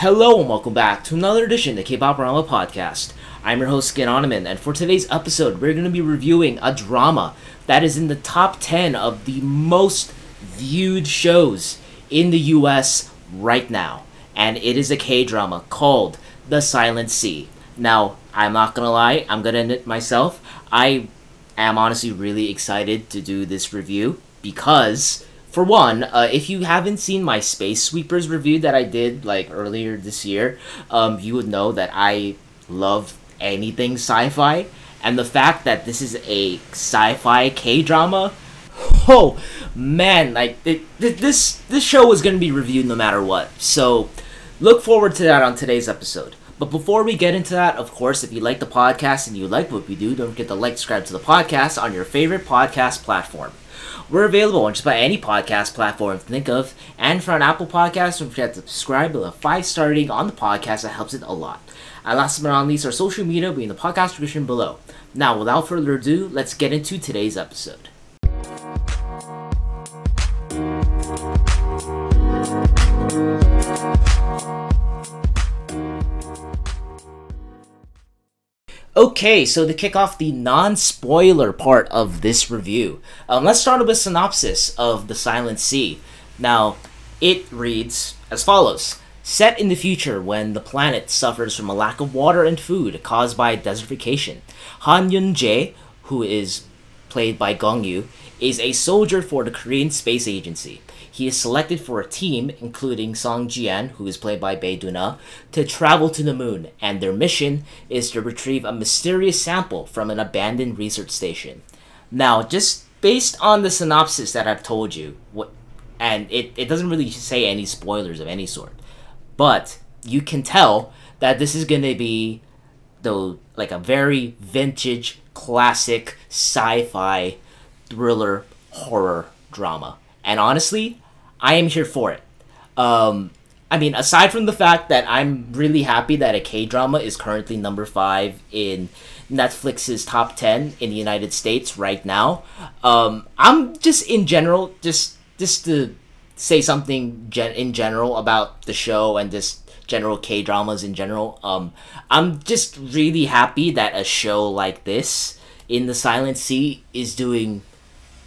Hello and welcome back to another edition of the K-Pop Drama Podcast. I'm your host Skin Onaman, and for today's episode, we're going to be reviewing a drama that is in the top 10 of the most viewed shows in the US right now. And it is a K-drama called The Silent Sea. Now, I'm not gonna lie, I'm gonna admit myself, I am honestly really excited to do this review because for one, uh, if you haven't seen my Space Sweepers review that I did like earlier this year, um, you would know that I love anything sci-fi, and the fact that this is a sci-fi K drama, oh man, like it, this this show is gonna be reviewed no matter what. So look forward to that on today's episode. But before we get into that, of course, if you like the podcast and you like what we do, don't forget to like, subscribe to the podcast on your favorite podcast platform. We're available on just about any podcast platform think of. And for an Apple podcast, don't forget to subscribe with a five star rating on the podcast. That helps it a lot. And last but not least, our social media will be in the podcast description below. Now, without further ado, let's get into today's episode. Okay, so to kick off the non-spoiler part of this review, um, let's start with a synopsis of The Silent Sea. Now, it reads as follows. Set in the future when the planet suffers from a lack of water and food caused by desertification, Han Yun-jae, who is played by Gong Yu, is a soldier for the Korean Space Agency. He is selected for a team, including Song Jian, who is played by Bae Doona, to travel to the moon, and their mission is to retrieve a mysterious sample from an abandoned research station. Now, just based on the synopsis that I've told you, what, and it, it doesn't really say any spoilers of any sort, but you can tell that this is going to be though like a very vintage classic sci-fi thriller horror drama and honestly I am here for it. Um, I mean, aside from the fact that I'm really happy that a K drama is currently number five in Netflix's top ten in the United States right now, um, I'm just in general just just to say something gen- in general about the show and just general K dramas in general. Um, I'm just really happy that a show like this in the Silent Sea is doing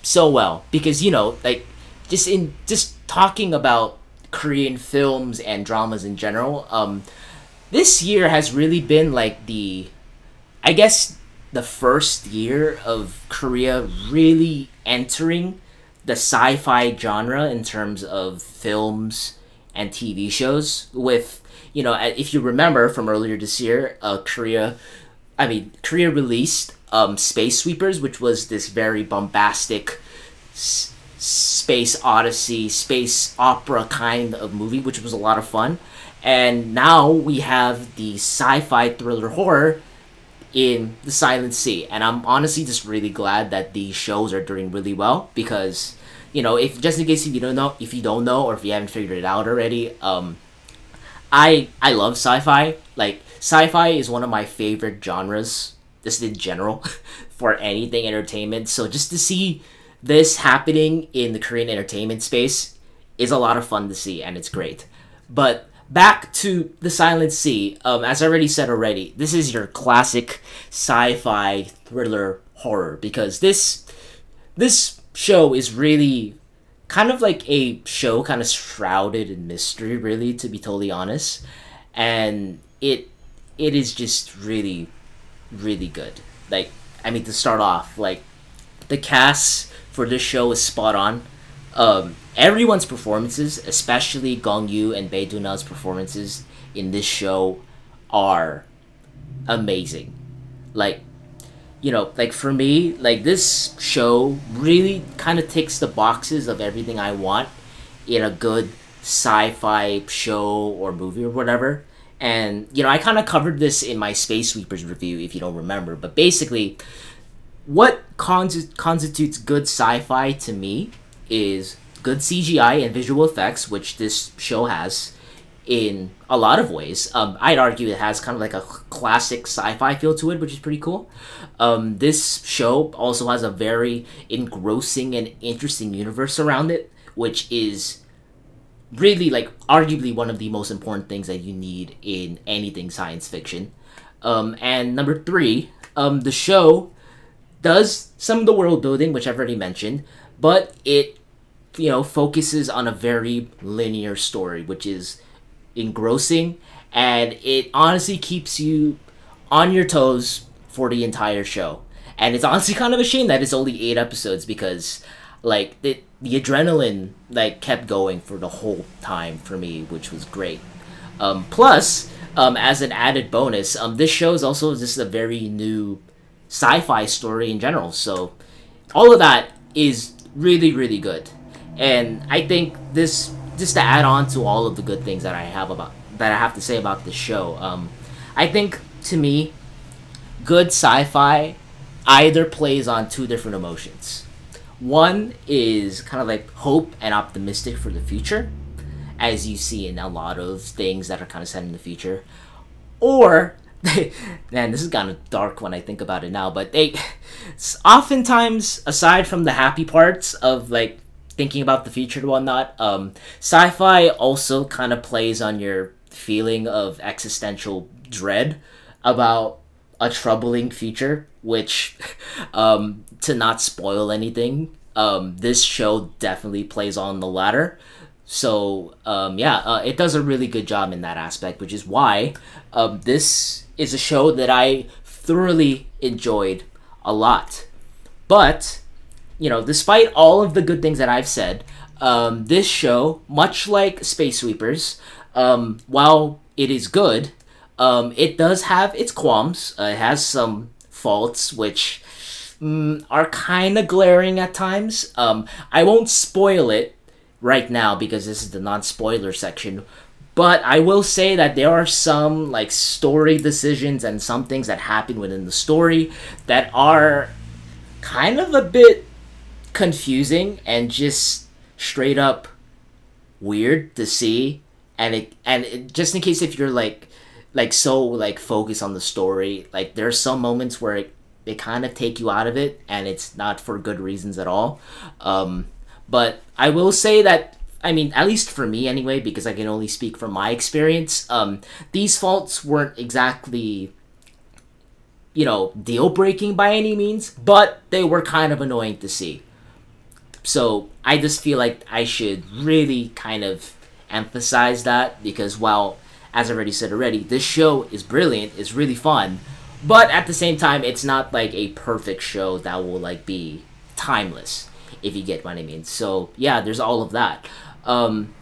so well because you know like just in just talking about Korean films and dramas in general, um, this year has really been like the, I guess, the first year of Korea really entering the sci-fi genre in terms of films and TV shows. With you know, if you remember from earlier this year, uh, Korea, I mean, Korea released um, Space Sweepers, which was this very bombastic. S- space odyssey, space opera kind of movie, which was a lot of fun. And now we have the sci-fi thriller horror in The Silent Sea, and I'm honestly just really glad that these shows are doing really well because you know, if just in case if you don't know, if you don't know, or if you haven't figured it out already, um, I I love sci-fi. Like sci-fi is one of my favorite genres, just in general, for anything entertainment. So just to see this happening in the Korean entertainment space is a lot of fun to see, and it's great. But back to the Silent Sea. Um, as I already said already, this is your classic sci-fi thriller horror because this this show is really kind of like a show kind of shrouded in mystery really to be totally honest and it it is just really really good like i mean to start off like the cast for this show is spot on. Um, everyone's performances, especially Gong Yu and Bae Doona's performances in this show, are amazing. Like, you know, like for me, like this show really kind of ticks the boxes of everything I want in a good sci-fi show or movie or whatever. And you know, I kind of covered this in my Space Sweepers review if you don't remember, but basically what constitutes good sci-fi to me is good CGI and visual effects, which this show has in a lot of ways. Um, I'd argue it has kind of like a classic sci-fi feel to it, which is pretty cool. Um, this show also has a very engrossing and interesting universe around it, which is really like arguably one of the most important things that you need in anything science fiction. Um, and number three, um, the show does some of the world building, which I've already mentioned, but it you know focuses on a very linear story, which is engrossing, and it honestly keeps you on your toes for the entire show. And it's honestly kind of a shame that it's only eight episodes because like the the adrenaline like kept going for the whole time for me, which was great. Um, plus, um, as an added bonus, um, this show is also just a very new sci-fi story in general. So all of that is really really good, and I think this just to add on to all of the good things that I have about that I have to say about this show. Um, I think to me, good sci-fi either plays on two different emotions. One is kind of like hope and optimistic for the future, as you see in a lot of things that are kind of set in the future. Or, man, this is kind of dark when I think about it now, but they oftentimes, aside from the happy parts of like thinking about the future and whatnot, um, sci fi also kind of plays on your feeling of existential dread about a troubling future, which, um, to not spoil anything, um, this show definitely plays on the latter. So, um, yeah, uh, it does a really good job in that aspect, which is why um, this is a show that I thoroughly enjoyed a lot. But, you know, despite all of the good things that I've said, um, this show, much like Space Sweepers, um, while it is good, um, it does have its qualms. Uh, it has some faults which mm, are kind of glaring at times. Um, I won't spoil it right now because this is the non-spoiler section. But I will say that there are some like story decisions and some things that happen within the story that are kind of a bit confusing and just straight up weird to see and it and it, just in case if you're like like so like focused on the story like there's some moments where it, they kind of take you out of it and it's not for good reasons at all. Um but i will say that i mean at least for me anyway because i can only speak from my experience um these faults weren't exactly you know deal breaking by any means but they were kind of annoying to see. So i just feel like i should really kind of emphasize that because while as I already said already, this show is brilliant, it's really fun, but at the same time, it's not like a perfect show that will like be timeless, if you get what I mean. So yeah, there's all of that. Um,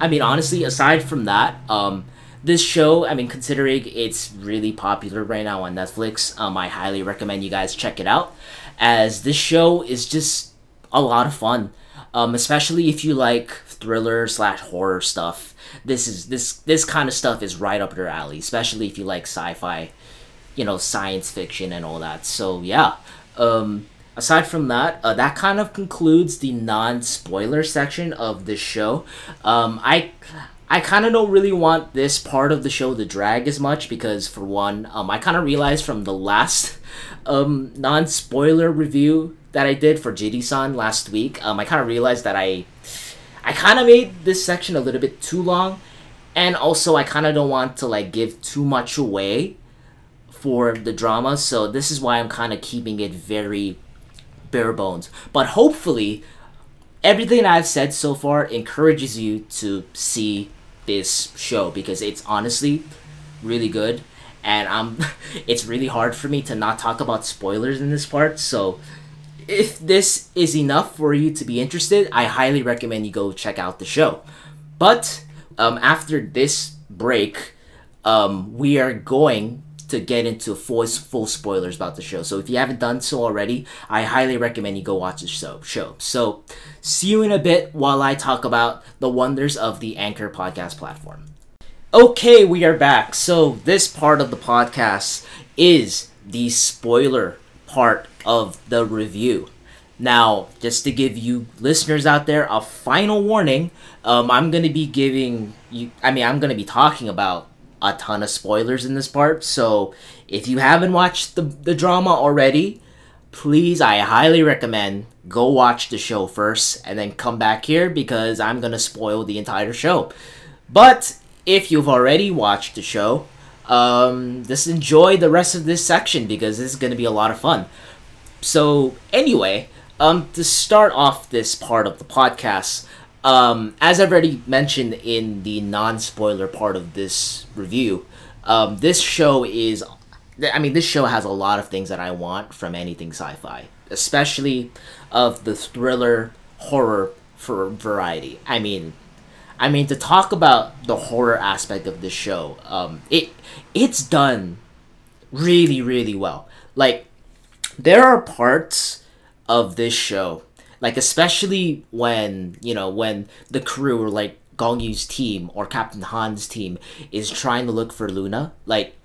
I mean, honestly, aside from that, um, this show, I mean, considering it's really popular right now on Netflix, um, I highly recommend you guys check it out, as this show is just a lot of fun, um, especially if you like thriller slash horror stuff this is this this kind of stuff is right up your alley, especially if you like sci-fi, you know, science fiction and all that. So yeah. Um, aside from that, uh, that kind of concludes the non-spoiler section of this show. Um, I I kind of don't really want this part of the show to drag as much because, for one, um, I kind of realized from the last um, non spoiler review that I did for Jirisan last week, um, I kind of realized that I I kind of made this section a little bit too long, and also I kind of don't want to like give too much away for the drama, so this is why I'm kind of keeping it very bare bones. But hopefully, everything I've said so far encourages you to see this show because it's honestly really good and I'm it's really hard for me to not talk about spoilers in this part so if this is enough for you to be interested, I highly recommend you go check out the show. But um, after this break, um, we are going to get into full, full spoilers about the show. So if you haven't done so already, I highly recommend you go watch the show. show. So see you in a bit while I talk about the wonders of the Anchor podcast platform. Okay, we are back. So this part of the podcast is the spoiler part of the review. Now, just to give you listeners out there a final warning, um, I'm gonna be giving you. I mean, I'm gonna be talking about a ton of spoilers in this part. So, if you haven't watched the the drama already, please, I highly recommend go watch the show first and then come back here because I'm gonna spoil the entire show. But if you've already watched the show, um, just enjoy the rest of this section because this is gonna be a lot of fun. So anyway, um, to start off this part of the podcast, um, as I've already mentioned in the non-spoiler part of this review, um, this show is I mean, this show has a lot of things that I want from anything sci-fi, especially of the thriller horror for variety. I mean, I mean to talk about the horror aspect of this show, um, it it's done really really well. Like there are parts of this show, like especially when you know when the crew or like Gong Yu's team or Captain Han's team is trying to look for Luna, like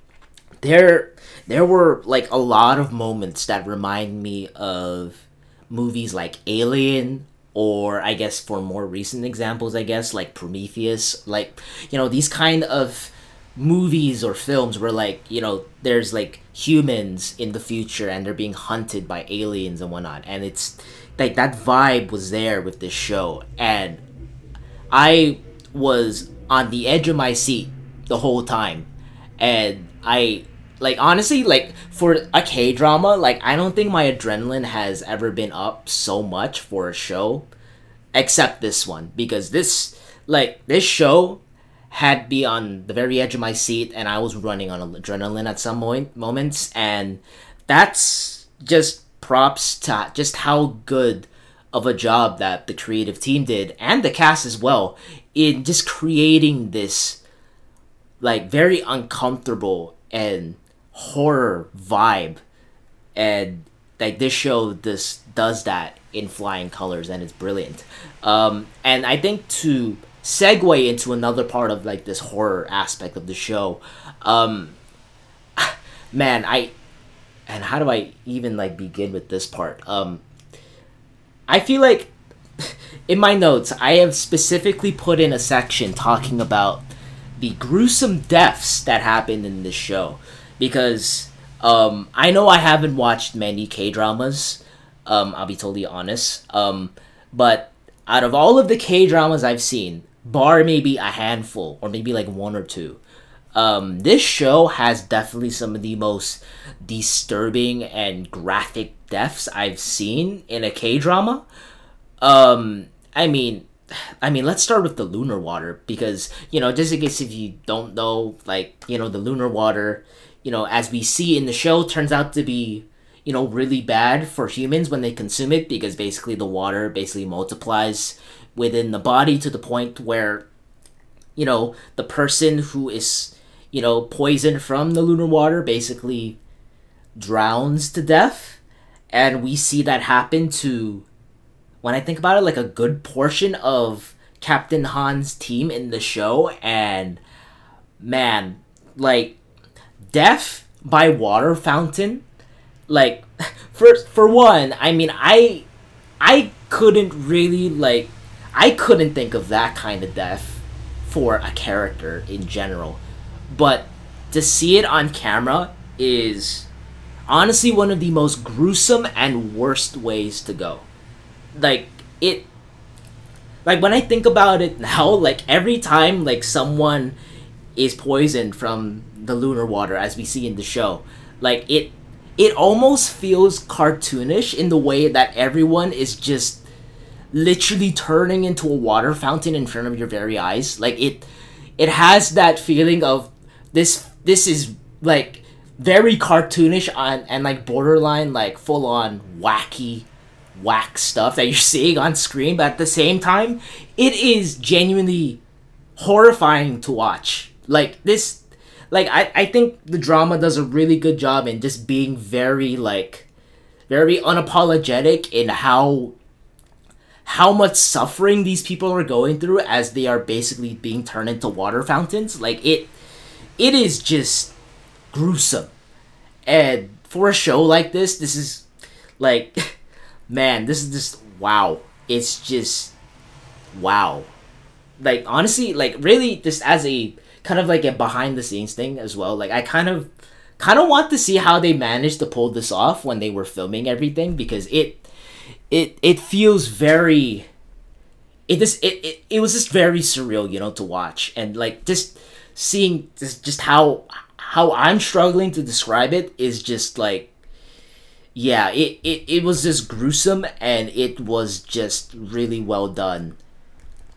there there were like a lot of moments that remind me of movies like Alien or I guess for more recent examples I guess like Prometheus. Like you know these kind of movies or films where like you know there's like humans in the future and they're being hunted by aliens and whatnot. And it's like that vibe was there with this show. And I was on the edge of my seat the whole time. And I like honestly, like for a K drama, like I don't think my adrenaline has ever been up so much for a show, except this one. Because this like this show had me on the very edge of my seat and I was running on adrenaline at some point moments. And that's just props to just how good of a job that the creative team did and the cast as well in just creating this like very uncomfortable and horror vibe. And like this show this does that in flying colors and it's brilliant. Um, and i think to segue into another part of like this horror aspect of the show um, man i and how do i even like begin with this part um, i feel like in my notes i have specifically put in a section talking about the gruesome deaths that happened in this show because um, I know I haven't watched many K dramas. Um, I'll be totally honest. Um, but out of all of the K dramas I've seen, bar maybe a handful or maybe like one or two, um, this show has definitely some of the most disturbing and graphic deaths I've seen in a K drama. Um, I mean, I mean, let's start with the lunar water because you know, just in case if you don't know, like you know, the lunar water you know, as we see in the show, turns out to be, you know, really bad for humans when they consume it because basically the water basically multiplies within the body to the point where, you know, the person who is, you know, poison from the lunar water basically drowns to death. And we see that happen to, when I think about it, like a good portion of Captain Han's team in the show. And man, like, death by water fountain like for for one i mean i i couldn't really like i couldn't think of that kind of death for a character in general but to see it on camera is honestly one of the most gruesome and worst ways to go like it like when i think about it now like every time like someone is poisoned from the lunar water as we see in the show. Like it it almost feels cartoonish in the way that everyone is just literally turning into a water fountain in front of your very eyes. Like it it has that feeling of this this is like very cartoonish on and like borderline like full on wacky whack stuff that you're seeing on screen but at the same time it is genuinely horrifying to watch. Like this like I, I think the drama does a really good job in just being very like very unapologetic in how how much suffering these people are going through as they are basically being turned into water fountains. Like it it is just gruesome. And for a show like this this is like man this is just wow. It's just wow. Like honestly like really just as a kind of like a behind the scenes thing as well. Like I kind of kind of want to see how they managed to pull this off when they were filming everything because it it it feels very it just it, it, it was just very surreal you know to watch. And like just seeing just, how how i'm struggling to describe it is just like yeah it, it it was just gruesome and it was just really well done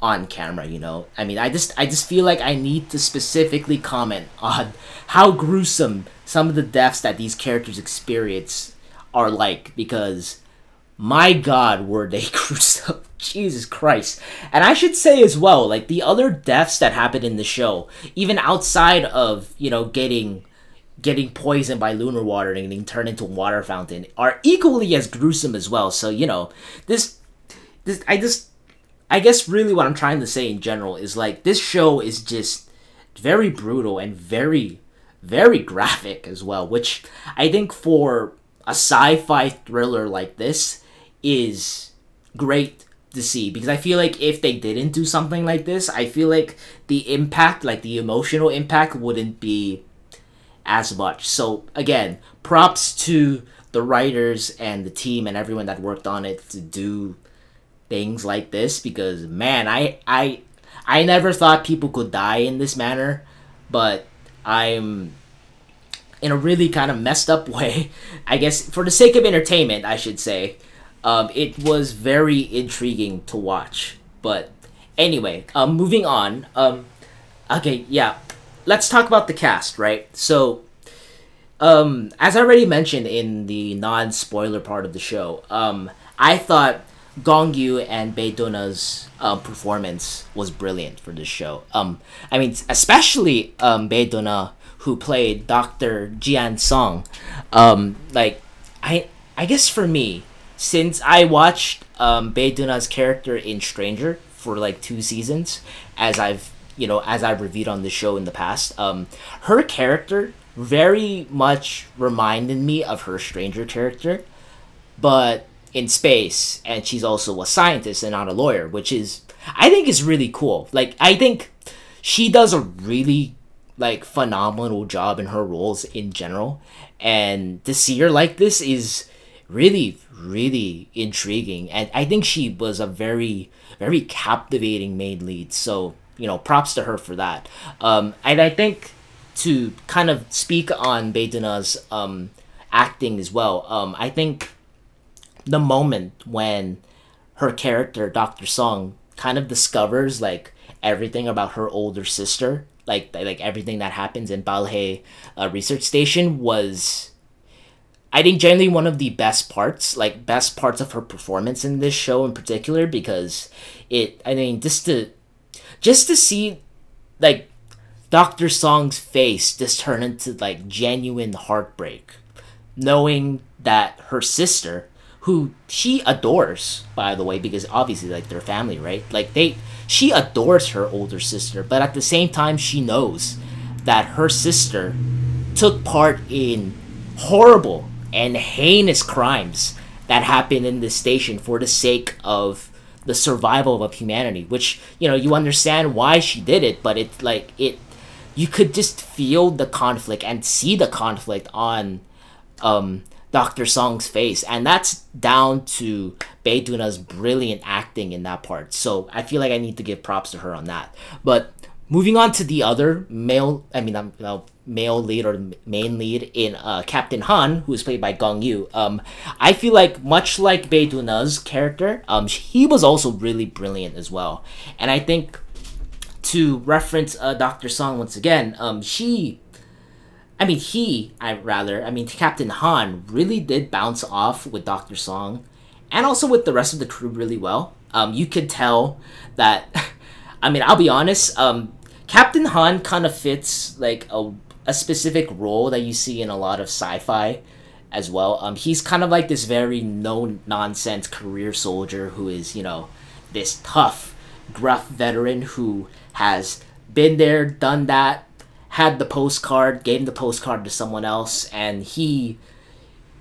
on camera you know? I mean i just i just feel like i need to specifically comment on how gruesome some of the deaths that these characters experience are like because my god were they gruesome. Jesus christ. And i should say as well like the other deaths that happened in the show even outside of you know getting getting poisoned by lunar water and getting turned into a water fountain are equally as gruesome as well. So you know this this i just I guess really what I'm trying to say in general is like this show is just very brutal and very very graphic as well, which I think for a sci-fi thriller like this is great to see because I feel like if they didn't do something like this, I feel like the impact, like the emotional impact wouldn't be as much. So again, props to the writers and the team and everyone that worked on it to do things like this because man, I I I never thought people could die in this manner, but I'm in a really kind of messed up way. I guess for the sake of entertainment, I should say, um, it was very intriguing to watch. But anyway, um, moving on. Um, okay, yeah, let's talk about the cast, right? So, um, as I already mentioned in the non-spoiler part of the show, um, I thought Gong Yu and Bae Doona's um, performance was brilliant for this show. Um, I mean, especially um, who played Doctor Jian Song. Um, like, I I guess for me, since I watched um, Bae Doona's character in Stranger for like two seasons, as I've you know as I've reviewed on the show in the past, um, her character very much reminded me of her Stranger character, but in space and she's also a scientist and not a lawyer which is i think is really cool. Like i think she does a really like phenomenal job in her roles in general and to see her like this is really really intriguing and i think she was a very very captivating main lead so you know props to her for that um and i think to kind of speak on Bae um acting as well um i think the moment when her character Dr. Song kind of discovers like everything about her older sister, like like everything that happens in Balhae uh, research station was I think generally one of the best parts, like best parts of her performance in this show in particular because it I mean just to just to see like Dr. Song's face just turn into like genuine heartbreak knowing that her sister who she adores, by the way, because obviously like they're family, right? Like they she adores her older sister, but at the same time she knows that her sister took part in horrible and heinous crimes that happened in this station for the sake of the survival of humanity which you know you understand why she did it but it's like it you could just feel the conflict and see the conflict on um Dr. Song's face, and that's down to Bae Doona's brilliant acting in that part. So I feel like I need to give props to her on that. But moving on to the other male, I mean, um, uh, male lead or main lead in uh, Captain Han, who is played by Gong Yu. Um, I feel like much like Bae Doona's character, um, he was also really brilliant as well. And I think to reference uh, Dr. Song once again, um, he I mean, he, I rather, I mean, Captain Han really did bounce off with Dr. Song and also with the rest of the crew really well. Um, you could tell that, I mean, I'll be honest, um, Captain Han kind of fits like a, a specific role that you see in a lot of sci fi as well. Um, he's kind of like this very no nonsense career soldier who is, you know, this tough, gruff veteran who has been there, done that, had the postcard, gave the postcard to someone else, and he,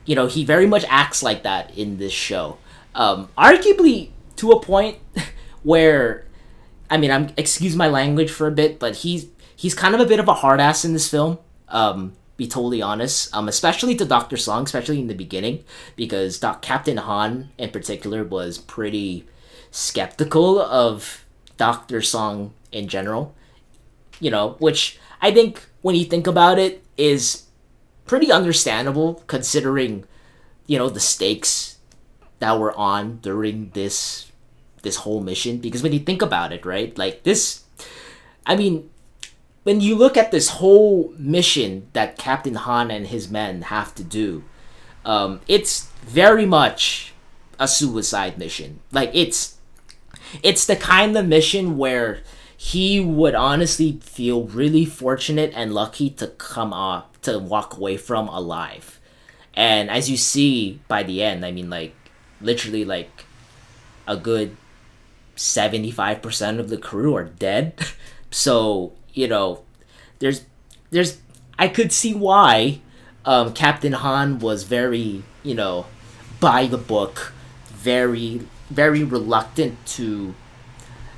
you know, he very much acts like that in this show. Um, arguably to a point where, I mean, I'm excuse my language for a bit, but he's he's kind of a bit of a hard ass in this film. Um, be totally honest. Um, especially to Doctor Song, especially in the beginning, because Doc Captain Han in particular was pretty skeptical of Doctor Song in general. You know, which I think when you think about it is pretty understandable considering, you know, the stakes that were on during this this whole mission. Because when you think about it, right, like this, I mean, when you look at this whole mission that Captain Han and his men have to do, um, it's very much a suicide mission. Like it's it's the kind of mission where he would honestly feel really fortunate and lucky to come off to walk away from alive. And as you see by the end, I mean like literally like a good 75% of the crew are dead. so you know, there's there's I could see why um, Captain Han was very you know by the book, very very reluctant to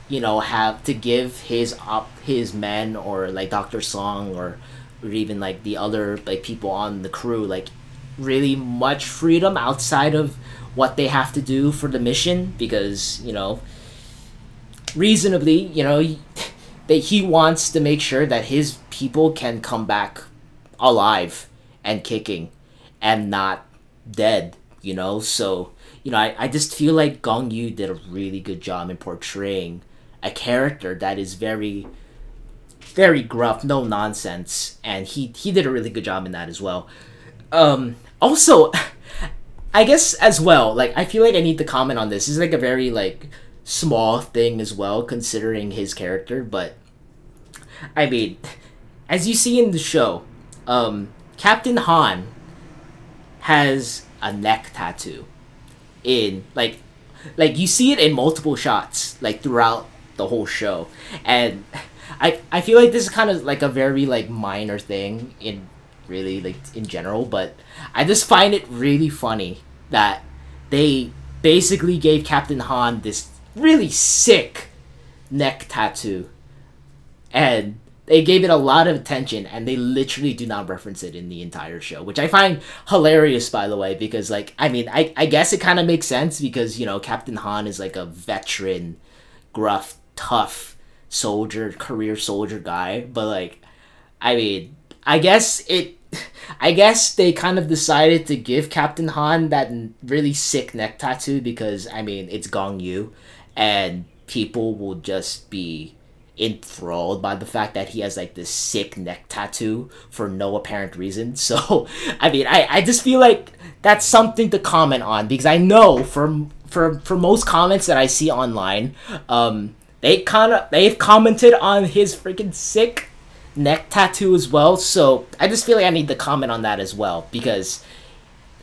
you know have to give his up his men or like Doctor Song or or even like the other like people on the crew like really much freedom outside of what they have to do for the mission because you know reasonably you know that he wants to make sure that his people can come back alive and kicking and not dead, you know? So, you know, I, I just feel like Gong Yu did a really good job in portraying a character that is very very gruff, no nonsense, and he he did a really good job in that as well. Um also I guess as well, like I feel like I need to comment on this. This is like a very like small thing as well, considering his character. But I mean, as you see in the show, um, Captain Han has a neck tattoo. In like, like you see it in multiple shots, like throughout the whole show, and I I feel like this is kind of like a very like minor thing in really like in general, but I just find it really funny that they basically gave Captain Han this really sick neck tattoo. And they gave it a lot of attention and they literally do not reference it in the entire show, which I find hilarious by the way, because like I mean I, I guess it kinda makes sense because, you know, Captain Han is like a veteran, gruff, tough soldier, career soldier guy, but like I mean I guess it I guess they kind of decided to give Captain Han that really sick neck tattoo because I mean it's Gong Yu and people will just be enthralled by the fact that he has like this sick neck tattoo for no apparent reason. So, I mean, I, I just feel like that's something to comment on because I know from for for most comments that I see online, um, they kind of they've commented on his freaking sick neck tattoo as well. So I just feel like I need to comment on that as well because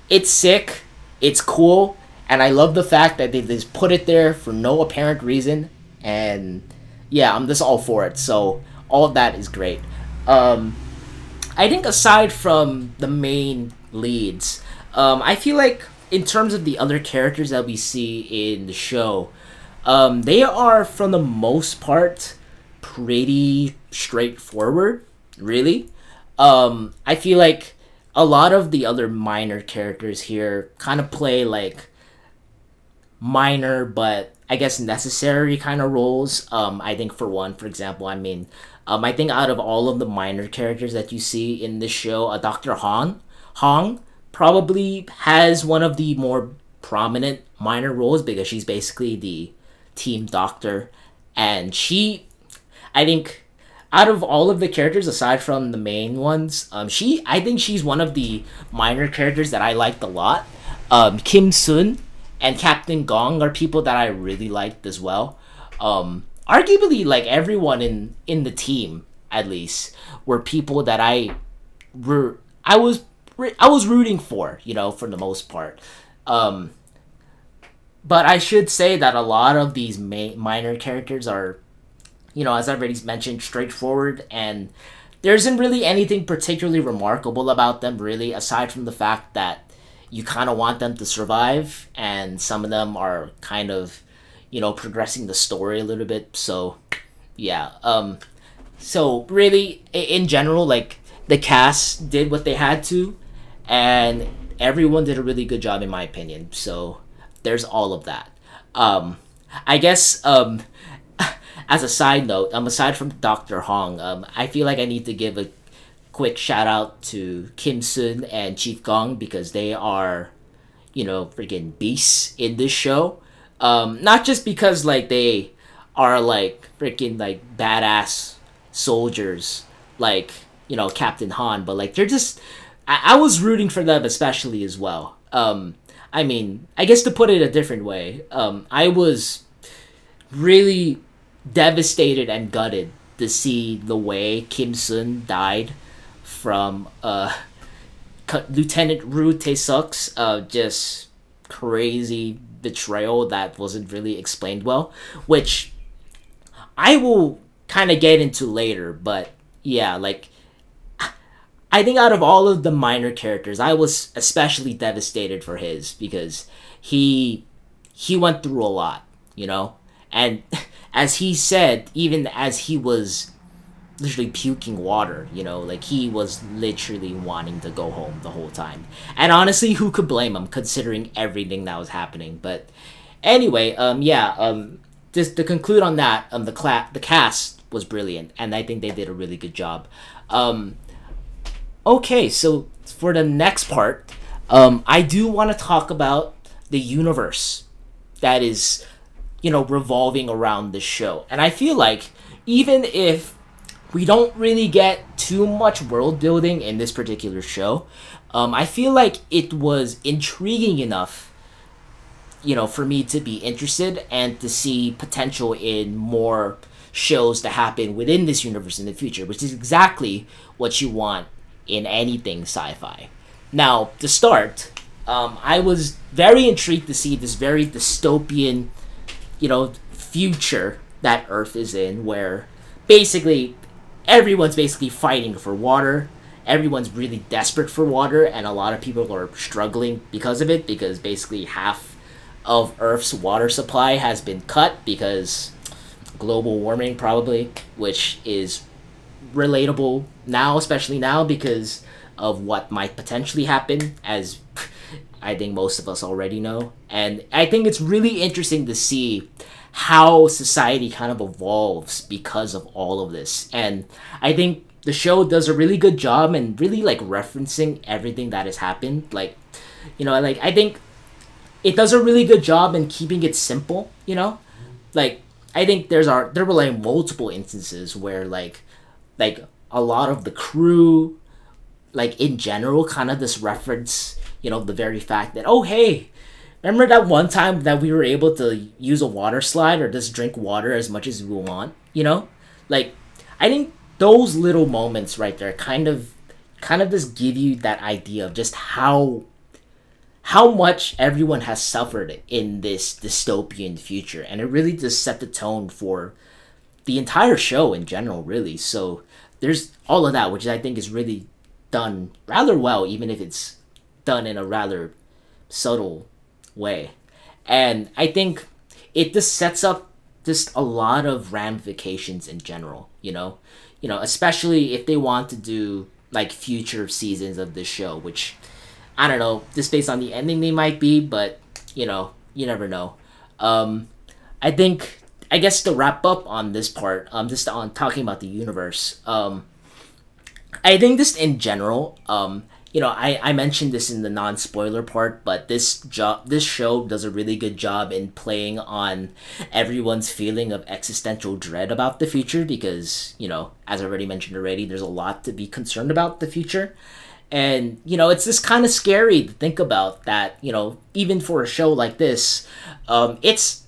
it's sick, it's cool, and I love the fact that they just put it there for no apparent reason. And yeah, I'm just all for it. So all of that is great. Um, I think aside from the main leads, um, I feel like in terms of the other characters that we see in the show, um, they are for the most part pretty straightforward, really. Um, I feel like a lot of the other minor characters here kind of play like minor but I guess necessary kind of roles. Um, I think for one, for example, I mean, um, I think out of all of the minor characters that you see in this show, uh, Dr. Hong, Hong probably has one of the more prominent minor roles because she's basically the team doctor, and she, I think, out of all of the characters aside from the main ones, um, she I think she's one of the minor characters that I liked a lot. Um, Kim Sun and Captain Gong are people that I really liked as well. Um, arguably, like everyone in in the team, at least, were people that I were I was I was rooting for, you know, for the most part. Um, but I should say that a lot of these ma- minor characters are, you know, as I've already mentioned, straightforward and there isn't really anything particularly remarkable about them, really, aside from the fact that you kind of want them to survive, and some of them are kind of, you know, progressing the story a little bit. So, yeah. Um, so really, in general, like the cast did what they had to, and everyone did a really good job in my opinion. So there's all of that. Um, I guess um, as a side note, um, aside from Doctor Hong, um, I feel like I need to give a quick shout out to Kim Sun and Chief Gong because they are, you know, freaking beasts in this show. Um, not just because like they are like freaking like badass soldiers, like you know Captain Han, but like they're just. I, I was rooting for them especially as well. Um, I mean, I guess to put it a different way, um, I was really devastated and gutted to see the way Kim Sun died from uh, Lieutenant Tae-suk's uh, just crazy betrayal that wasn't really explained well, which I will kind of get into later, but yeah, like I think out of all of the minor characters, I was especially devastated for his because he he went through a lot, you know? And as he said, even as he was literally puking water, you know, like he was literally wanting to go home the whole time. And honestly, who could blame him considering everything that was happening? But anyway, um yeah, um just to conclude on that, um the cla- the cast was brilliant and I think they did a really good job. Um Okay, so for the next part, um, I do want to talk about the universe that is, you know, revolving around the show. And I feel like even if we don't really get too much world building in this particular show, um, I feel like it was intriguing enough, you know, for me to be interested and to see potential in more shows to happen within this universe in the future, which is exactly what you want in anything sci-fi. Now, to start, um, I was very intrigued to see this very dystopian, you know, future that Earth is in, where basically everyone's basically fighting for water. Everyone's really desperate for water, and a lot of people are struggling because of it. Because basically half of Earth's water supply has been cut because global warming, probably, which is relatable now, especially now because of what might potentially happen, as I think most of us already know. And I think it's really interesting to see how society kind of evolves because of all of this. And I think the show does a really good job and really like referencing everything that has happened. Like, you know, like I think it does a really good job in keeping it simple, you know? Like I think there's are there were like multiple instances where like like a lot of the crew, like in general, kind of this reference, you know, the very fact that, oh, hey, remember that one time that we were able to use a water slide or just drink water as much as we want, you know? Like, I think those little moments right there kind of kind of just give you that idea of just how how much everyone has suffered in this dystopian future and it really just set the tone for the entire show in general really so there's all of that, which I think is really done rather well, even if it's done in a rather subtle way. And I think it just sets up just a lot of ramifications in general, you know? You know, especially if they want to do like future seasons of this show, which I don't know, just based on the ending they might be, but you know, you never know. Um I think I guess to wrap up on this part, um, just on talking about the universe, um, I think just in general, um, you know, I, I mentioned this in the non spoiler part, but this job this show does a really good job in playing on everyone's feeling of existential dread about the future because, you know, as I already mentioned already, there's a lot to be concerned about the future. And, you know, it's just kind of scary to think about that, you know, even for a show like this, um, it's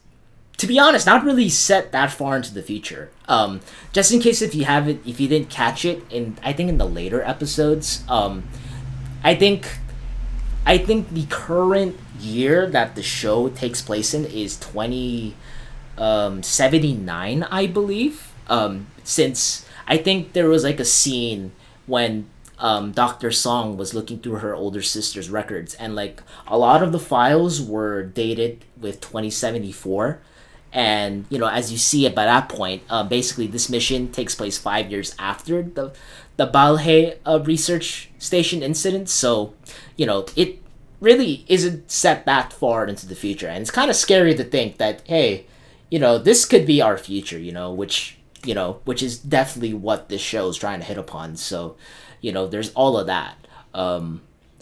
to be honest, not really set that far into the future. Um, just in case if you haven't, if you didn't catch it, in I think in the later episodes, um, I think, I think the current year that the show takes place in is twenty um, seventy nine, I believe. Um, since I think there was like a scene when um, Dr. Song was looking through her older sister's records, and like a lot of the files were dated with 2074 And you know, as you see it by that point, uh, basically this mission takes place five years after the the Balhae uh, research station incident. So, you know, it really isn't set that far into the future, and it's kind of scary to think that hey, you know, this could be our future. You know, which you know, which is definitely what this show is trying to hit upon. So, you know, there's all of that. Um,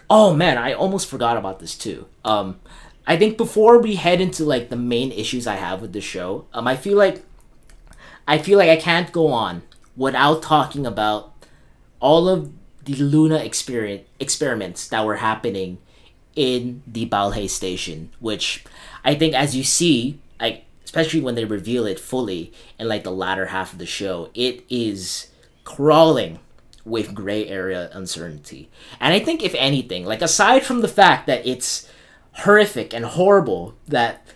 oh man, I almost forgot about this too. Um, I think before we head into like the main issues I have with the show, um, I feel like I feel like I can't go on without talking about all of the Luna experience experiments that were happening in the Balhae station, which I think as you see, like especially when they reveal it fully in like the latter half of the show, it is crawling with gray area uncertainty. And I think if anything, like aside from the fact that it's horrific and horrible that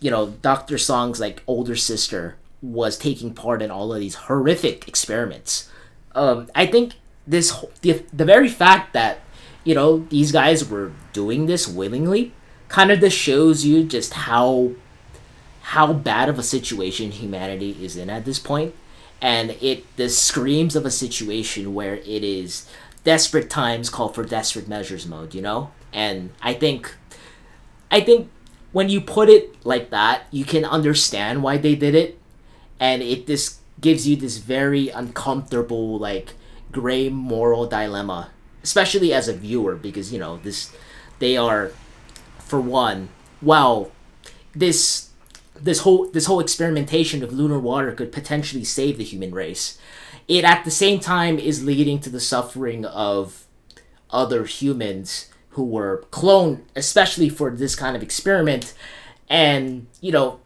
you know Dr. Song's like older sister was taking part in all of these horrific experiments. Um, I think this the, the very fact that you know these guys were doing this willingly kind of just shows you just how how bad of a situation humanity is in at this point and it this screams of a situation where it is desperate times call for desperate measures mode you know and i think I think when you put it like that, you can understand why they did it, and it just gives you this very uncomfortable, like gray moral dilemma, especially as a viewer, because you know this, they are, for one, well, this this whole this whole experimentation of lunar water could potentially save the human race. It at the same time is leading to the suffering of other humans who were cloned especially for this kind of experiment. And you know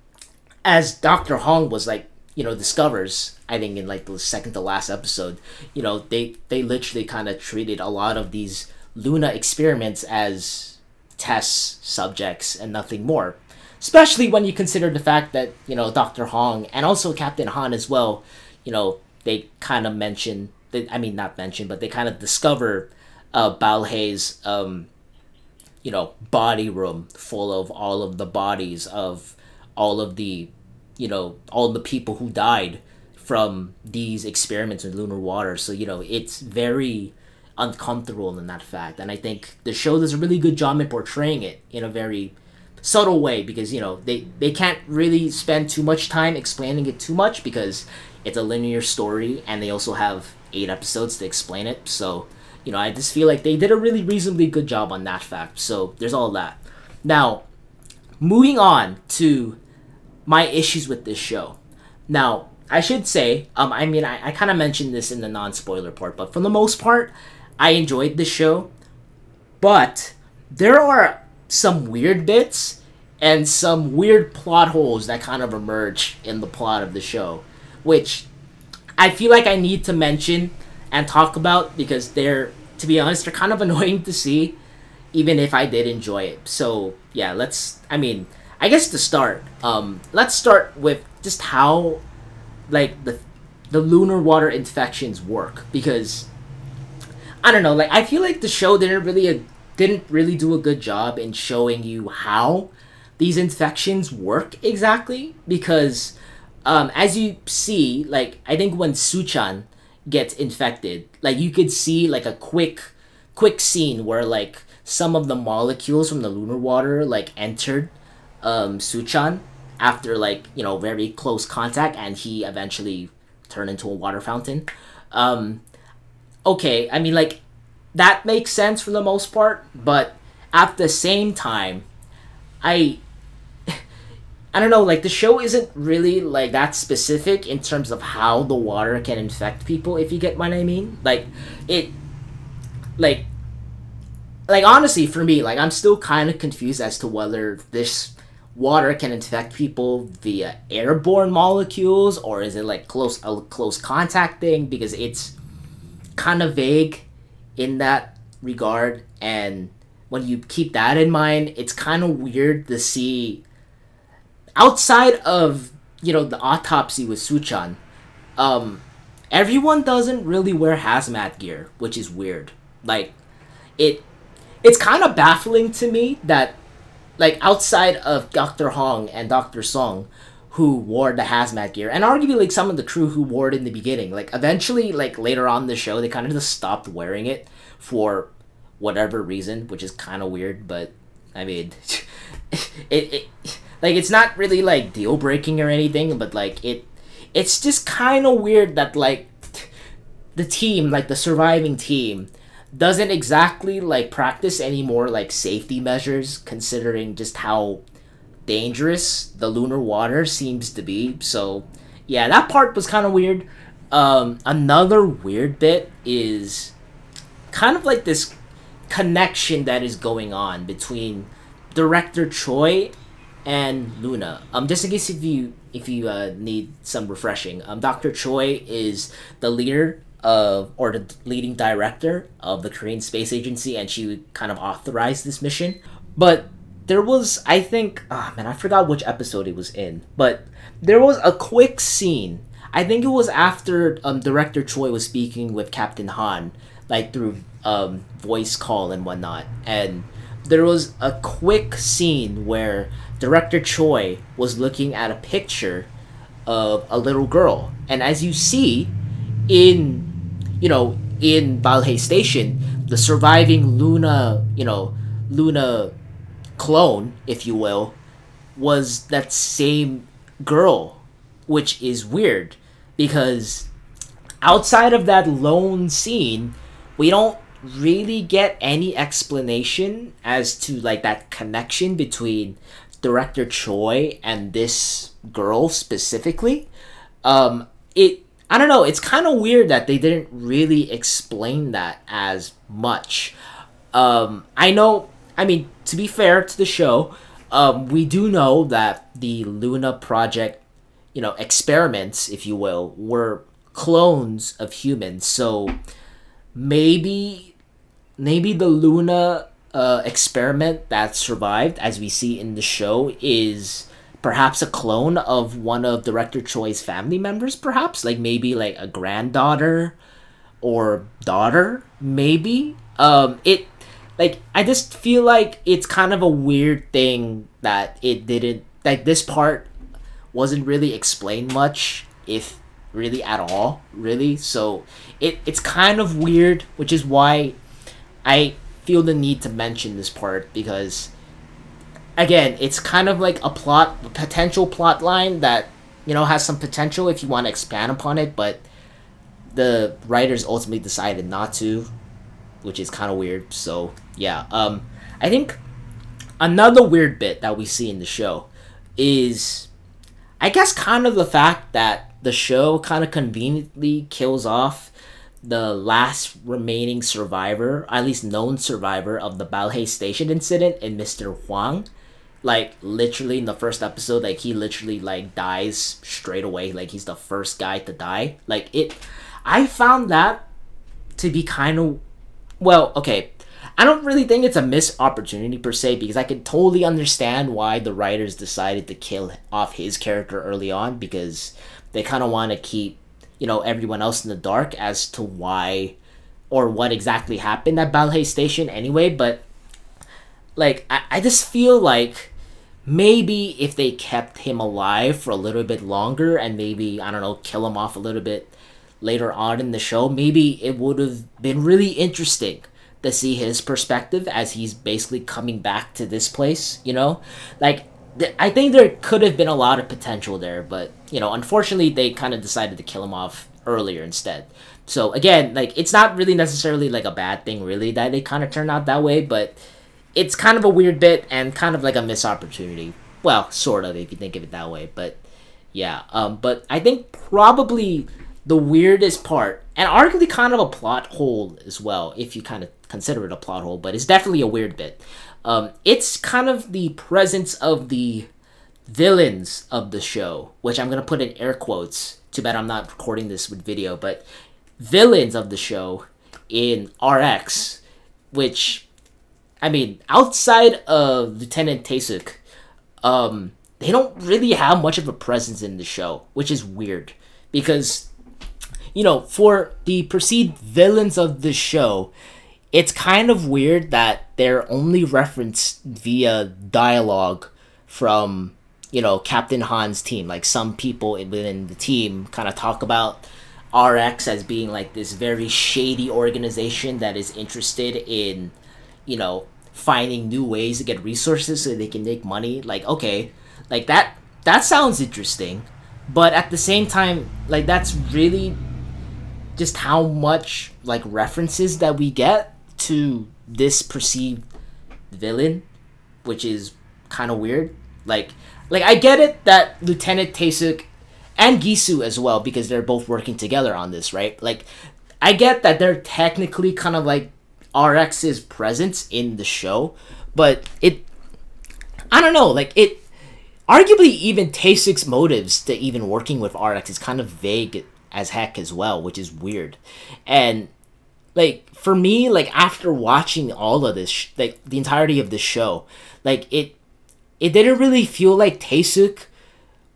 as dr hong was like you know discovers i think in like the second to last episode you know they they literally kind of treated a lot of these luna experiments as test subjects and nothing more. Especially when you consider the fact that you know dr hong and also captain han as well you know they kind of mention they, i mean not mention but they kind of discover uh balhae's um you know body room full of all of the bodies of all of the you know all the people who died from these experiments in lunar water. So you know it's very uncomfortable in that fact. And i think the show does a really good job in portraying it in a very subtle way because you know they they can't really spend too much time explaining it too much because it's a linear story and they also have eight episodes to explain it. So you know, I just feel like they did a really reasonably good job on that fact. So there's all that. Now, moving on to my issues with this show. Now, I should say, um, I mean, I, I kind of mentioned this in the non spoiler part, but for the most part, I enjoyed the show. But there are some weird bits and some weird plot holes that kind of emerge in the plot of the show, which I feel like I need to mention and talk about because they're, to be honest, they're kind of annoying to see, even if I did enjoy it. So yeah, let's. I mean, I guess to start, um, let's start with just how, like the, the lunar water infections work because. I don't know, like I feel like the show didn't really uh, didn't really do a good job in showing you how these infections work exactly because um, as you see, like I think when Suchan gets infected. Like you could see like a quick quick scene where like some of the molecules from the lunar water like entered um Suchan after like, you know, very close contact and he eventually turned into a water fountain. Um okay, I mean like that makes sense for the most part, but at the same time I I don't know, like the show isn't really like that specific in terms of how the water can infect people, if you get what I mean. Like it like like honestly for me, like I'm still kind of confused as to whether this water can infect people via airborne molecules or is it like close a close contact thing because it's kind of vague in that regard and when you keep that in mind, it's kind of weird to see outside of you know the autopsy with Suchan, um, everyone doesn't really wear hazmat gear, which is weird. Like, it, it's kind of baffling to me that, like, outside of Doctor Hong and Doctor Song, who wore the hazmat gear, and arguably like some of the crew who wore it in the beginning. Like eventually, like later on the show, they kind of just stopped wearing it for whatever reason, which is kind of weird. But I mean, it, it like it's not really like deal breaking or anything, but like it, it's just kind of weird that like the team, like the surviving team, doesn't exactly like practice any more like safety measures considering just how dangerous the lunar water seems to be. So, yeah, that part was kind of weird. Um, another weird bit is kind of like this connection that is going on between director Choi and Luna. Um, just in case if you if you uh, need some refreshing, um, Doctor Choi is the leader of or the leading director of the Korean Space Agency, and she kind of authorized this mission. But there was, I think, ah oh man, I forgot which episode it was in, but there was a quick scene. I think it was after um, director Choi was speaking with Captain Han, like through um, voice call and whatnot, and there was a quick scene where director Choi was looking at a picture of a little girl, and as you see in you know, in Balhae Station, the surviving Luna, you know, Luna clone, if you will, was that same girl, which is weird because outside of that lone scene, we don't really get any explanation as to like that connection between director Choi and this girl specifically. Um, it I don't know. It's kind of weird that they didn't really explain that as much. Um, I know. I mean, to be fair to the show, um, we do know that the Luna project, you know, experiments, if you will, were clones of humans. So maybe, maybe the Luna uh, experiment that survived, as we see in the show, is perhaps a clone of one of director Choi's family members, perhaps like maybe like a granddaughter or daughter, maybe. Um, it like I just feel like it's kind of a weird thing that it didn't like this part wasn't really explained much, if really at all, really. So it it's kind of weird, which is why I feel the need to mention this part because again, it's kind of like a plot, a potential plot line that you know has some potential if you want to expand upon it, but the writers ultimately decided not to, which is kind of weird. So yeah, um, I think another weird bit that we see in the show is, I guess, kind of the fact that the show kind of conveniently kills off the last remaining survivor, at least known survivor of the Balhae Station incident in Mr. Huang. Like literally in the first episode like he literally like dies straight away. Like he's the first guy to die. Like it i found that to be kind of well okay. I don't really think it's a missed opportunity per se because i can totally understand why the writers decided to kill off his character early on because they kind of want to keep you know everyone else in the dark as to why or what exactly happened at balhae station anyway but like I, I just feel like maybe if they kept him alive for a little bit longer and maybe I don't know kill him off a little bit later on in the show, maybe it would have been really interesting to see his perspective as he's basically coming back to this place. You know, like I think there could have been a lot of potential there, but you know, unfortunately, they kind of decided to kill him off earlier instead. So again, like it's not really necessarily like a bad thing, really, that they kind of turned out that way, but it's kind of a weird bit and kind of like a missed opportunity. Well, sort of if you think of it that way, but yeah. Um, but I think probably the weirdest part, and arguably kind of a plot hole as well, if you kind of consider it a plot hole, but it's definitely a weird bit. Um, it's kind of the presence of the villains of the show, which I'm gonna put in air quotes. Too bad I'm not recording this with video, but villains of the show in RX, which I mean, outside of Lieutenant Taesuk, um, they don't really have much of a presence in the show, which is weird because you know, for the perceived villains of the show, it's kind of weird that they're only referenced via dialogue from you know Captain Han's team. Like some people within the team kind of talk about RX as being like this very shady organization that is interested in, you know, finding new ways to get resources so they can make money. Like okay, like that that sounds interesting, but at the same time, like that's really just how much like references that we get to this perceived villain, which is kind of weird. Like like I get it that Lieutenant Taesuk and Gisu as well because they're both working together on this, right? Like I get that they're technically kind of like RX's presence in the show, but it I don't know, like it arguably even Taesuk's motives to even working with RX is kind of vague as heck as well, which is weird. And like for me, like after watching all of this, sh- like the entirety of the show, like it it didn't really feel like Taesuk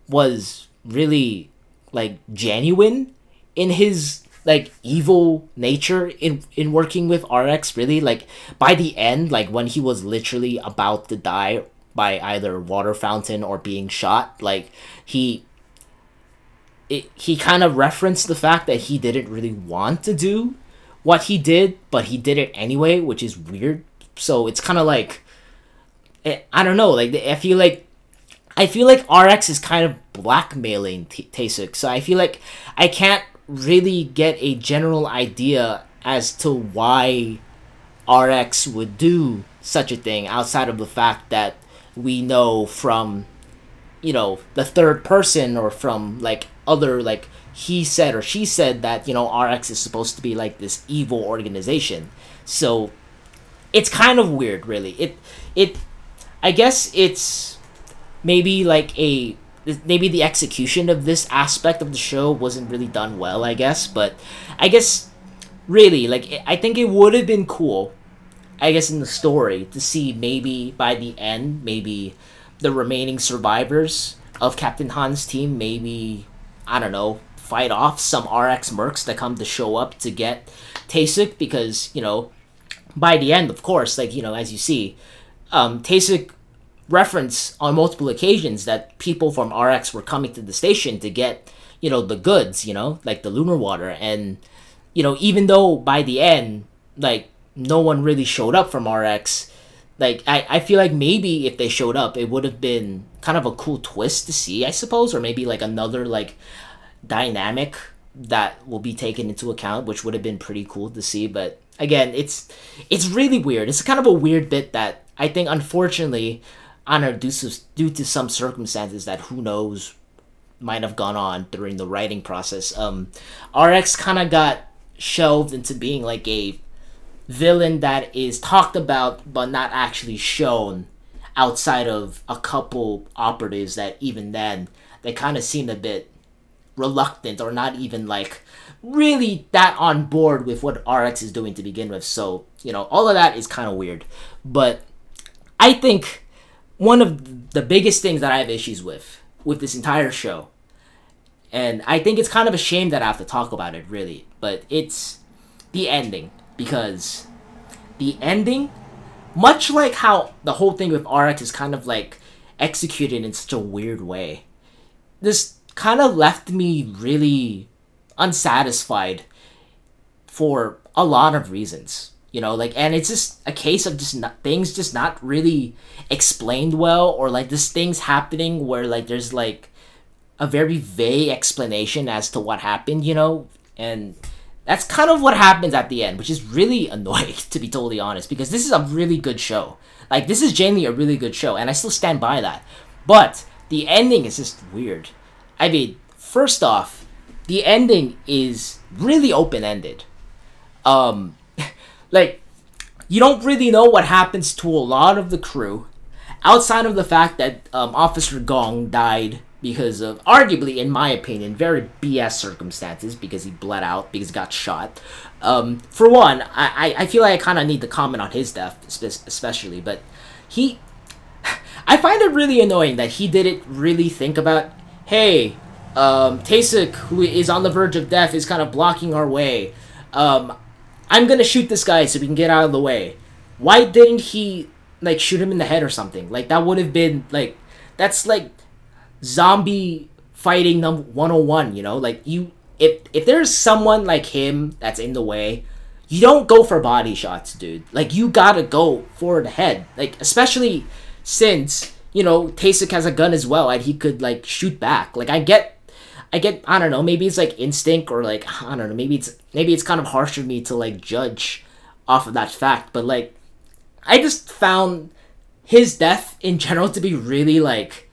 was really like genuine in his like evil nature in in working with RX really. Like by the end like when he was literally about to die by either water fountain or being shot like he it, he kind of referenced the fact that he didn't really want to do what he did but he did it anyway which is weird so it's kind of like eh, I don't know. Like I feel like I feel like RX is kind of blackmailing T-. So I feel like I can't really get a general idea as to why RX would do such a thing outside of the fact that we know from you know the third person or from like other like he said or she said that you know RX is supposed to be like this evil organization. So it's kind of weird really. It it I guess it's maybe like a maybe the execution of this aspect of the show wasn't really done well, I guess, but I guess really like I think it would have been cool I guess in the story to see maybe by the end maybe the remaining survivors of Captain Han's team maybe I don't know fight off some RX mercs that come to show up to get Taesuk because you know by the end of course like you know as you see um, Taesuk reference on multiple occasions that people from RX were coming to the station to get, you know, the goods, you know, like the lunar water. And, you know, even though by the end, like, no one really showed up from RX, like, I, I feel like maybe if they showed up, it would have been kind of a cool twist to see, I suppose, or maybe like another, like, dynamic that will be taken into account, which would have been pretty cool to see. But again, it's it's really weird. It's kind of a weird bit that I think, unfortunately, don't due to, due to some circumstances that who knows might have gone on during the writing process, um, RX kind of got shelved into being like a villain that is talked about but not actually shown outside of a couple operatives that even then they kind of seemed a bit reluctant or not even like really that on board with what RX is doing to begin with. So, you know, all of that is kind of weird. But I think one of the biggest things that I have issues with with this entire show, and I think it's kind of a shame that I have to talk about it, really, but it's the ending because the ending, much like how the whole thing with RX is kind of like executed in such a weird way, this kind of left me really unsatisfied for a lot of reasons you know like and it's just a case of just not, things just not really explained well or like this things happening where like there's like a very vague explanation as to what happened you know and that's kind of what happens at the end which is really annoying to be totally honest because this is a really good show. Like this is genuinely a really good show and i still stand by that. But the ending is just weird i mean first off the ending is really open-ended. Um like you don't really know what happens to a lot of the crew outside of the fact that um, officer gong died because of arguably in my opinion very bs circumstances because he bled out because he got shot. Um, for one i, I feel like i kind of need to comment on his death especially but he i find it really annoying that he didn't really think about hey um, Taesuk, who is on the verge of death, is kind of blocking our way. Um, I'm gonna shoot this guy so we can get out of the way. Why didn't he like shoot him in the head or something? Like that would have been like that's like zombie fighting number 101, you know? Like you if if there's someone like him that's in the way, you don't go for body shots, dude. Like you gotta go for the head. Like especially since you know Taesuk has a gun as well, and he could like shoot back. Like I get, I get. I don't know. Maybe it's like instinct or like I don't know. Maybe it's maybe it's kind of harsh of me to like judge off of that fact, but like I just found his death in general to be really like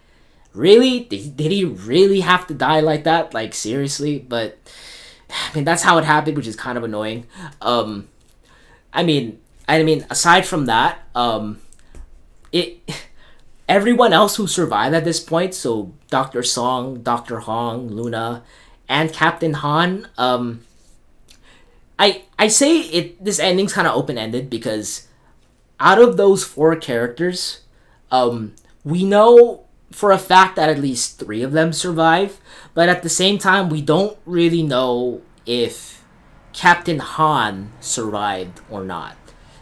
really did, did he really have to die like that like seriously but i mean that's how it happened which is kind of annoying um i mean i mean aside from that um it everyone else who survived at this point so dr song dr hong luna and captain han um i i say it this ending's kind of open-ended because out of those four characters um we know for a fact that at least three of them survive, but at the same time, we don't really know if Captain Han survived or not.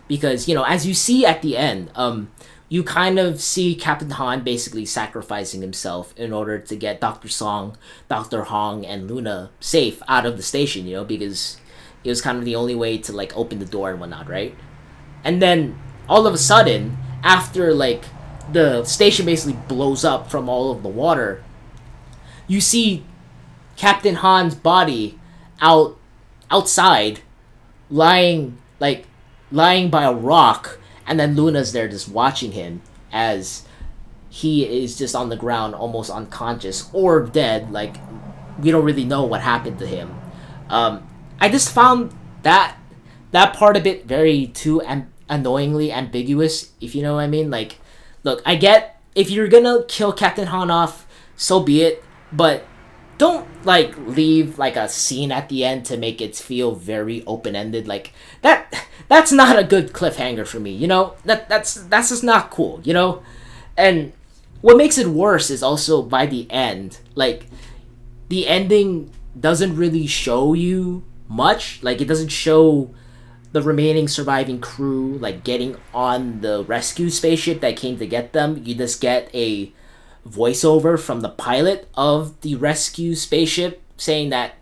Because, you know, as you see at the end, um, you kind of see Captain Han basically sacrificing himself in order to get Dr. Song, Dr. Hong, and Luna safe out of the station, you know, because it was kind of the only way to, like, open the door and whatnot, right? And then, all of a sudden, after, like, the station basically blows up from all of the water, you see Captain Han's body out outside, lying like lying by a rock, and then Luna's there just watching him as he is just on the ground, almost unconscious or dead. Like we don't really know what happened to him. Um, I just found that that part of it very too am- annoyingly ambiguous, if you know what I mean. Like look, I get if you're gonna kill Captain Han off, so be it. But don't like leave like a scene at the end to make it feel very open ended. Like that that's not a good cliffhanger for me. You know that that's that's just not cool. You know, and what makes it worse is also by the end, like the ending doesn't really show you much. Like it doesn't show the remaining surviving crew like getting on the rescue spaceship that came to get them. You just get a voiceover from the pilot of the rescue spaceship saying that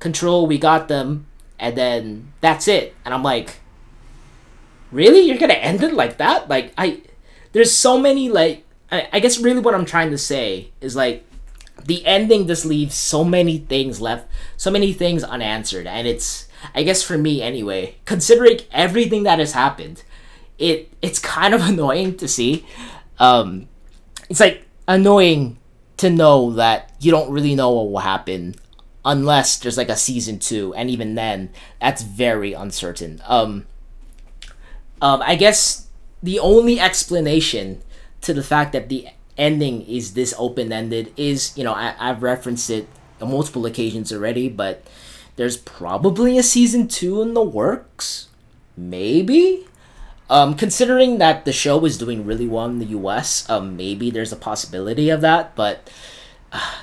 control we got them and then that's it. And i'm like really? You're gonna end it like that? Like i there's so many like I, I guess really what i'm trying to say is like the ending just leaves so many things left so many things unanswered. And it's I guess for me anyway, considering everything that has happened, it it's kind of annoying to see. Um, it's like annoying to know that you don't really know what will happen unless there's like a season two, and even then, that's very uncertain. Um, um, I guess the only explanation to the fact that the ending is this open ended is you know I, I've referenced it on multiple occasions already, but there's probably a season two in the works. Maybe? Um, considering that the show is doing really well in the US, um, maybe there's a possibility of that, but uh,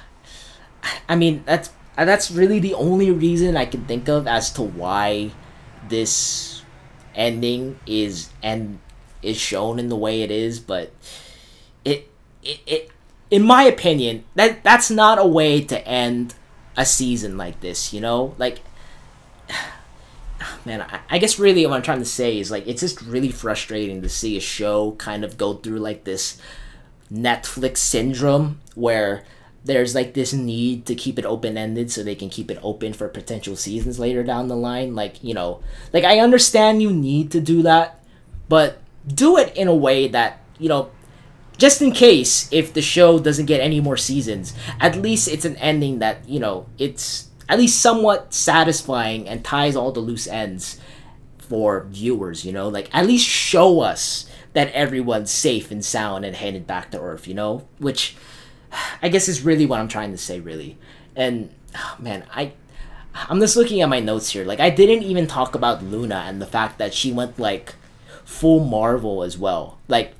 I mean, that's that's really the only reason I can think of as to why this ending is and is shown in the way it is, but it it, it in my opinion, that that's not a way to end a season like this, you know? Like, man, I, I guess really what I'm trying to say is like, it's just really frustrating to see a show kind of go through like this Netflix syndrome where there's like this need to keep it open ended so they can keep it open for potential seasons later down the line. Like, you know, like I understand you need to do that, but do it in a way that, you know, just in case if the show doesn't get any more seasons, at least it's an ending that, you know, it's at least somewhat satisfying and ties all the loose ends for viewers, you know? Like at least show us that everyone's safe and sound and headed back to Earth, you know? Which I guess is really what I'm trying to say really. And oh, man, I I'm just looking at my notes here. Like I didn't even talk about Luna and the fact that she went like full Marvel as well. Like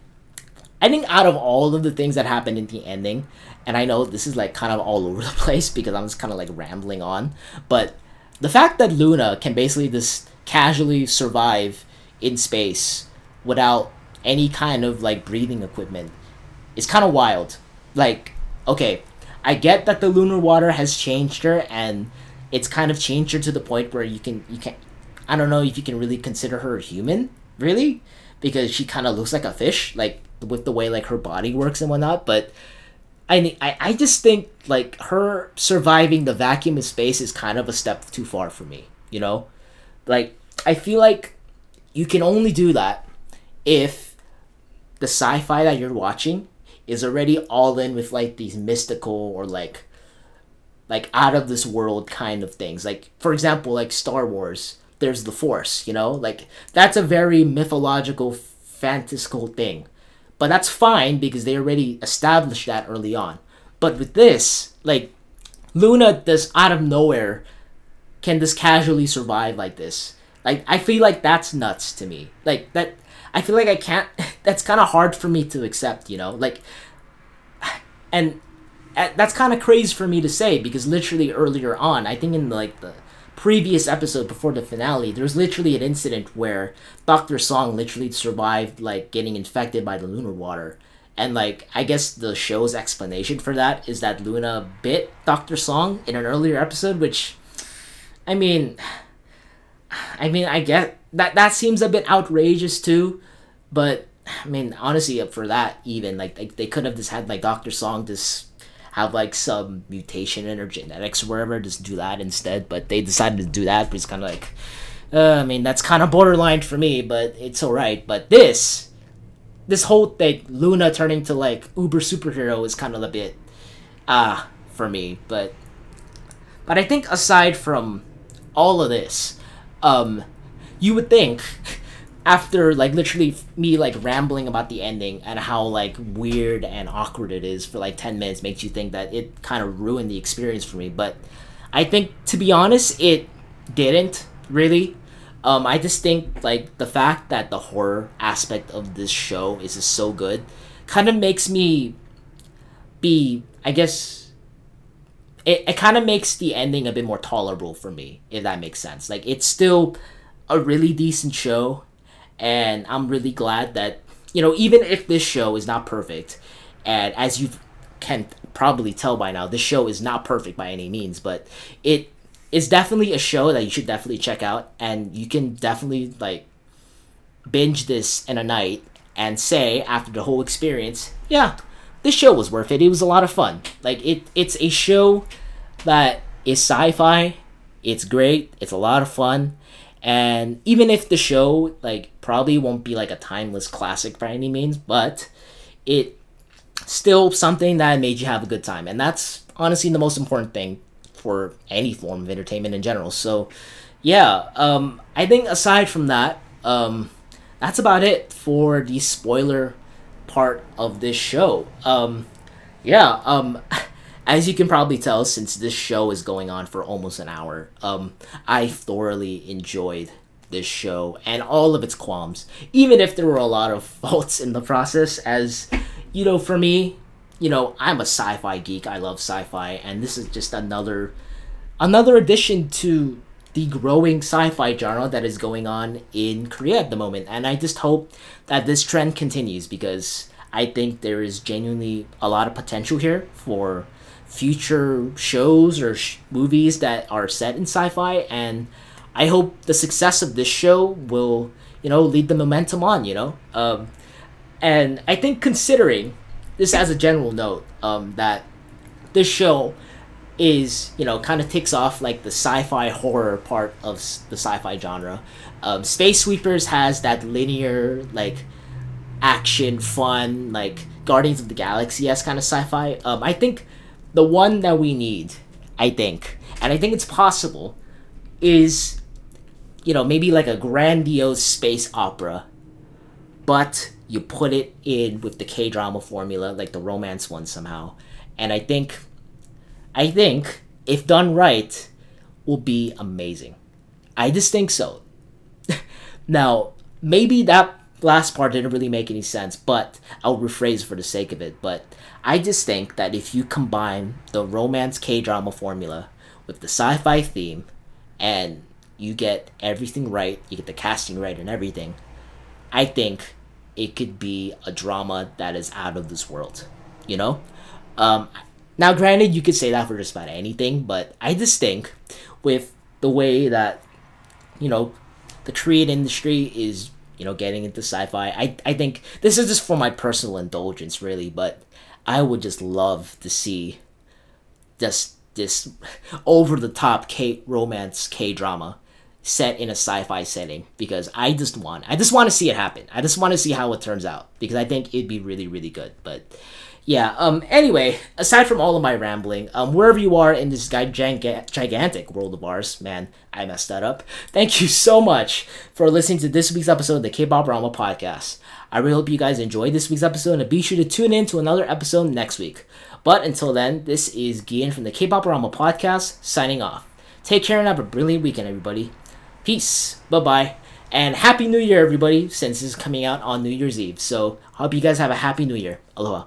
I think out of all of the things that happened in the ending, and I know this is like kind of all over the place because I'm just kind of like rambling on, but the fact that Luna can basically just casually survive in space without any kind of like breathing equipment is kind of wild. Like, okay, I get that the lunar water has changed her, and it's kind of changed her to the point where you can you can, I don't know if you can really consider her human, really, because she kind of looks like a fish, like with the way like her body works and whatnot. But I I I just think like her surviving the vacuum of space is kind of a step too far for me. You know, like I feel like you can only do that if the sci-fi that you're watching is already all in with like these mystical or like like out of this world kind of things. Like for example, like Star Wars, there's the Force, you know? Like that's a very mythological fantastical thing. But that's fine because they already established that early on. But with this, like Luna does out of nowhere can this casually survive like this. Like I feel like that's nuts to me. Like that I feel like I can't that's kind of hard for me to accept, you know? Like and uh, that's kind of crazy for me to say because literally earlier on, I think in like the previous episode before the finale, there was literally an incident where Dr. Song literally survived like getting infected by the lunar water. And like I guess the show's explanation for that is that Luna bit Dr. Song in an earlier episode, which I mean I mean I get that that seems a bit outrageous too, but I mean honestly for that even like they, they could have just had like Dr. Song just have like some mutation in her genetics or whatever, just do that instead. But they decided to do that, but it's kind of like, uh, I mean, that's kind of borderline for me, but it's alright. But this, this whole thing, Luna turning to like uber superhero is kind of a bit, ah, uh, for me. But, but I think aside from all of this, um, you would think after like literally me like rambling about the ending and how like weird and awkward it is for like 10 minutes makes you think that it kind of ruined the experience for me. But i think to be honest it didn't really. Um i just think like the fact that the horror aspect of this show is just so good kind of makes me be i guess it, it kind of makes the ending a bit more tolerable for me if that makes sense. Like it's still a really decent show and I'm really glad that you know even if this show is not perfect, and as you can probably tell by now, this show is not perfect by any means, but it is definitely a show that you should definitely check out, and you can definitely like binge this in a night and say after the whole experience, yeah, this show was worth it. It was a lot of fun. Like it, it's a show that is sci-fi. It's great. It's a lot of fun. And even if the show like probably won't be like a timeless classic by any means, but it still something that made you have a good time. And that's honestly the most important thing for any form of entertainment in general. So yeah, um, I think aside from that, um, that's about it for the spoiler part of this show. Um, yeah, um, as you can probably tell, since this show is going on for almost an hour, um, I thoroughly enjoyed this show and all of its qualms, even if there were a lot of faults in the process. As you know, for me, you know, I'm a sci-fi geek. I love sci-fi, and this is just another another addition to the growing sci-fi genre that is going on in Korea at the moment. And I just hope that this trend continues because I think there is genuinely a lot of potential here for future shows or sh- movies that are set in sci-fi and i hope the success of this show will you know lead the momentum on you know? Um, and i think considering this as a general note um, that this show is you know kind of ticks off like the sci-fi horror part of the sci-fi genre. Um, space sweepers has that linear like action fun like guardians of the galaxy s kind of sci-fi. Um, i think the one that we need, I think, and I think it's possible, is, you know, maybe like a grandiose space opera, but you put it in with the K drama formula, like the romance one somehow. And I think, I think, if done right, will be amazing. I just think so. now, maybe that last part didn't really make any sense, but I'll rephrase for the sake of it. But I just think that if you combine the romance K drama formula with the sci fi theme and you get everything right, you get the casting right and everything, I think it could be a drama that is out of this world. You know? Um, Now, granted, you could say that for just about anything, but I just think with the way that, you know, the Korean industry is, you know, getting into sci fi, I, I think this is just for my personal indulgence, really, but I would just love to see just this over the top K romance K drama set in a sci-fi setting because I just want I just want to see it happen. I just want to see how it turns out because I think it'd be really really good. But yeah, um anyway, aside from all of my rambling, um wherever you are in this gigantic gigantic world of ours, man, I messed that up. Thank you so much for listening to this week's episode of the K-pop Rama podcast. I really hope you guys enjoyed this week's episode and be sure to tune in to another episode next week. But until then, this is Gian from the K-pop Rama podcast signing off. Take care and have a brilliant weekend, everybody. Peace. Bye bye. And Happy New Year, everybody, since this is coming out on New Year's Eve. So, hope you guys have a Happy New Year. Aloha.